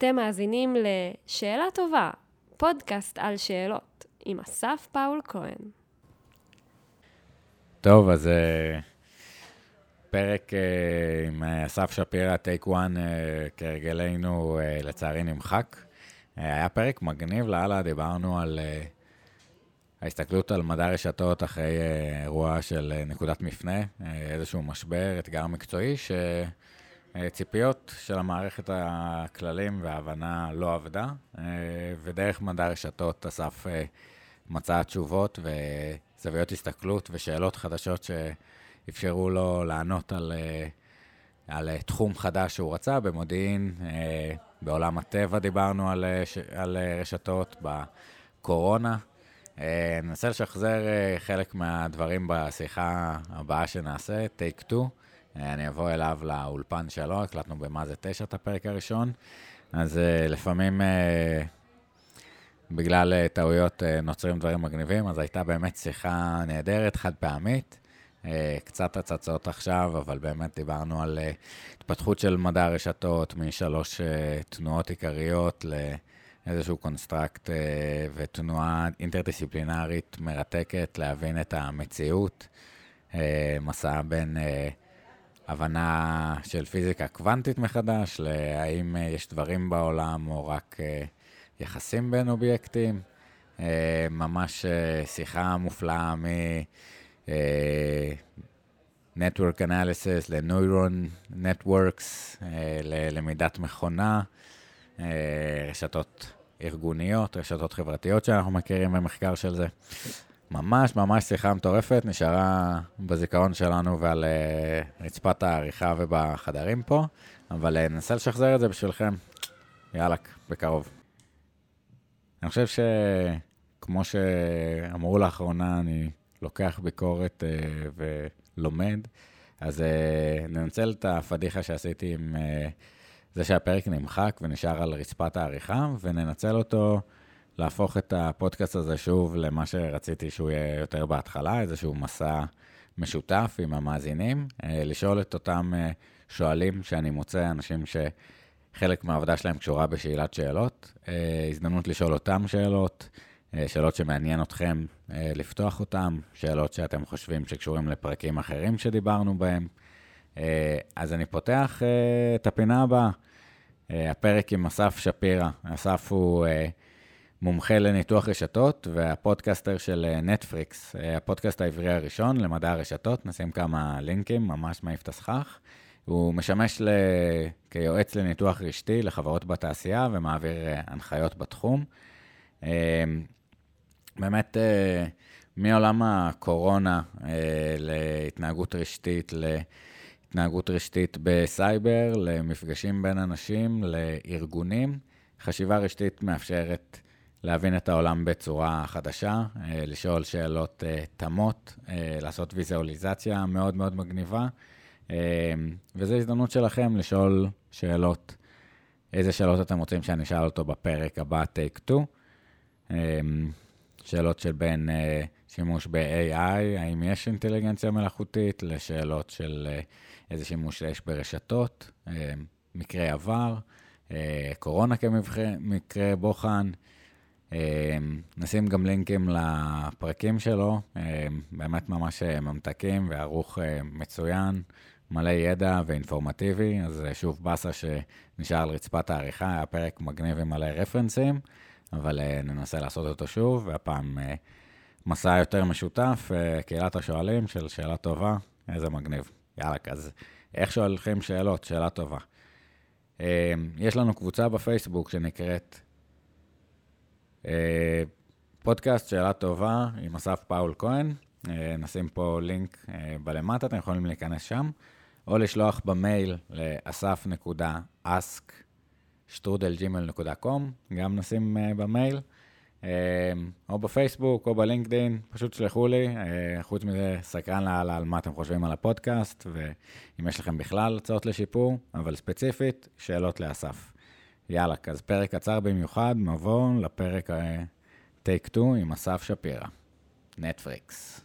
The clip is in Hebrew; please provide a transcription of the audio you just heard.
אתם מאזינים ל"שאלה טובה", פודקאסט על שאלות, עם אסף פאול כהן. טוב, אז uh, פרק uh, עם uh, אסף שפירא, טייק וואן, כהרגלנו, uh, לצערי נמחק. Uh, היה פרק מגניב לאללה, דיברנו על uh, ההסתכלות על מדע רשתות אחרי uh, אירוע של uh, נקודת מפנה, uh, איזשהו משבר, אתגר מקצועי, שציפיות של המערכת הכללים וההבנה לא עבדה, uh, ודרך מדע רשתות אסף uh, מצא תשובות וזוויות הסתכלות ושאלות חדשות שאפשרו לו לענות על, על תחום חדש שהוא רצה במודיעין, בעולם הטבע דיברנו על, על רשתות, בקורונה. ננסה לשחזר חלק מהדברים בשיחה הבאה שנעשה, טייק 2. אני אבוא אליו לאולפן שלו, הקלטנו במה זה תשע את הפרק הראשון. אז לפעמים בגלל uh, טעויות נוצרים דברים מגניבים, אז הייתה באמת שיחה נהדרת, חד פעמית. קצת הצצות עכשיו, אבל באמת דיברנו על התפתחות של מדע הרשתות משלוש תנועות עיקריות לאיזשהו construct ותנועה אינטרדיסציפלינרית מרתקת להבין את המציאות. מסע בין הבנה של פיזיקה קוונטית מחדש, להאם uh, יש דברים בעולם או רק... Uh, יחסים בין אובייקטים, אה, ממש אה, שיחה מופלאה מ... אה, Network Analysis ל-Neuron Networks, ללמידת מכונה, רשתות ארגוניות, רשתות חברתיות שאנחנו מכירים במחקר של זה. ממש ממש שיחה מטורפת, נשארה בזיכרון שלנו ועל רצפת העריכה ובחדרים פה, אבל ננסה לשחזר את זה בשבילכם. יאללה, בקרוב. אני חושב שכמו שאמרו לאחרונה, אני לוקח ביקורת uh, ולומד, אז uh, ננצל את הפדיחה שעשיתי עם uh, זה שהפרק נמחק ונשאר על רצפת העריכה, וננצל אותו להפוך את הפודקאסט הזה שוב למה שרציתי שהוא יהיה יותר בהתחלה, איזשהו מסע משותף עם המאזינים, uh, לשאול את אותם uh, שואלים שאני מוצא, אנשים ש... חלק מהעבודה שלהם קשורה בשאלת שאלות. אה, הזדמנות לשאול אותם שאלות, אה, שאלות שמעניין אתכם אה, לפתוח אותם, שאלות שאתם חושבים שקשורים לפרקים אחרים שדיברנו בהם. אז אני פותח את הפינה הבאה, הפרק עם אסף שפירא. אסף הוא מומחה לניתוח רשתות והפודקאסטר של נטפריקס, הפודקאסט העברי הראשון למדע הרשתות. נשים כמה לינקים, ממש מעיף את הסכך. הוא משמש ל... כיועץ לניתוח רשתי לחברות בתעשייה ומעביר אה, הנחיות בתחום. אה, באמת, אה, מעולם הקורונה להתנהגות רשתית, להתנהגות רשתית בסייבר, למפגשים בין אנשים, לארגונים, חשיבה רשתית מאפשרת להבין את העולם בצורה חדשה, לשאול שאלות תמות, לעשות ויזואליזציה מאוד מאוד מגניבה. וזו הזדמנות שלכם לשאול שאלות. איזה שאלות אתם רוצים שאני אשאל אותו בפרק הבא, טייק 2. אמ, שאלות של בין שימוש ב-AI, האם יש אינטליגנציה מלאכותית, לשאלות של איזה שימוש יש ברשתות, מקרי עבר, קורונה כמקרה בוחן. Uh, נשים גם לינקים לפרקים שלו, uh, באמת ממש ממתקים וערוך uh, מצוין. מלא ידע ואינפורמטיבי, אז אה, שוב באסה שנשאר על רצפת העריכה, היה פרק מגניב עם מלא רפרנסים, אבל ננסה לעשות אותו שוב, והפעם מסע יותר משותף, קהילת השואלים של שאלה טובה, איזה מגניב. יאללה, אז איך שואלים שאלות? שאלה טובה. Uh, יש לנו קבוצה בפייסבוק שנקראת פודקאסט שאלה טובה עם אסף פאול כהן. Uh, נשים פה לינק uh, בלמטה, אתם יכולים להיכנס שם. או לשלוח במייל לאסף.אסק.שטרודלג'ימל.קום, גם נשים במייל, או בפייסבוק או בלינקדאין, פשוט שלחו לי. חוץ מזה, סקרן לאללה על מה אתם חושבים על הפודקאסט, ואם יש לכם בכלל הצעות לשיפור, אבל ספציפית, שאלות לאסף. יאללה, אז פרק קצר במיוחד, מבוא לפרק טייק uh, 2 עם אסף שפירא, נטפריקס.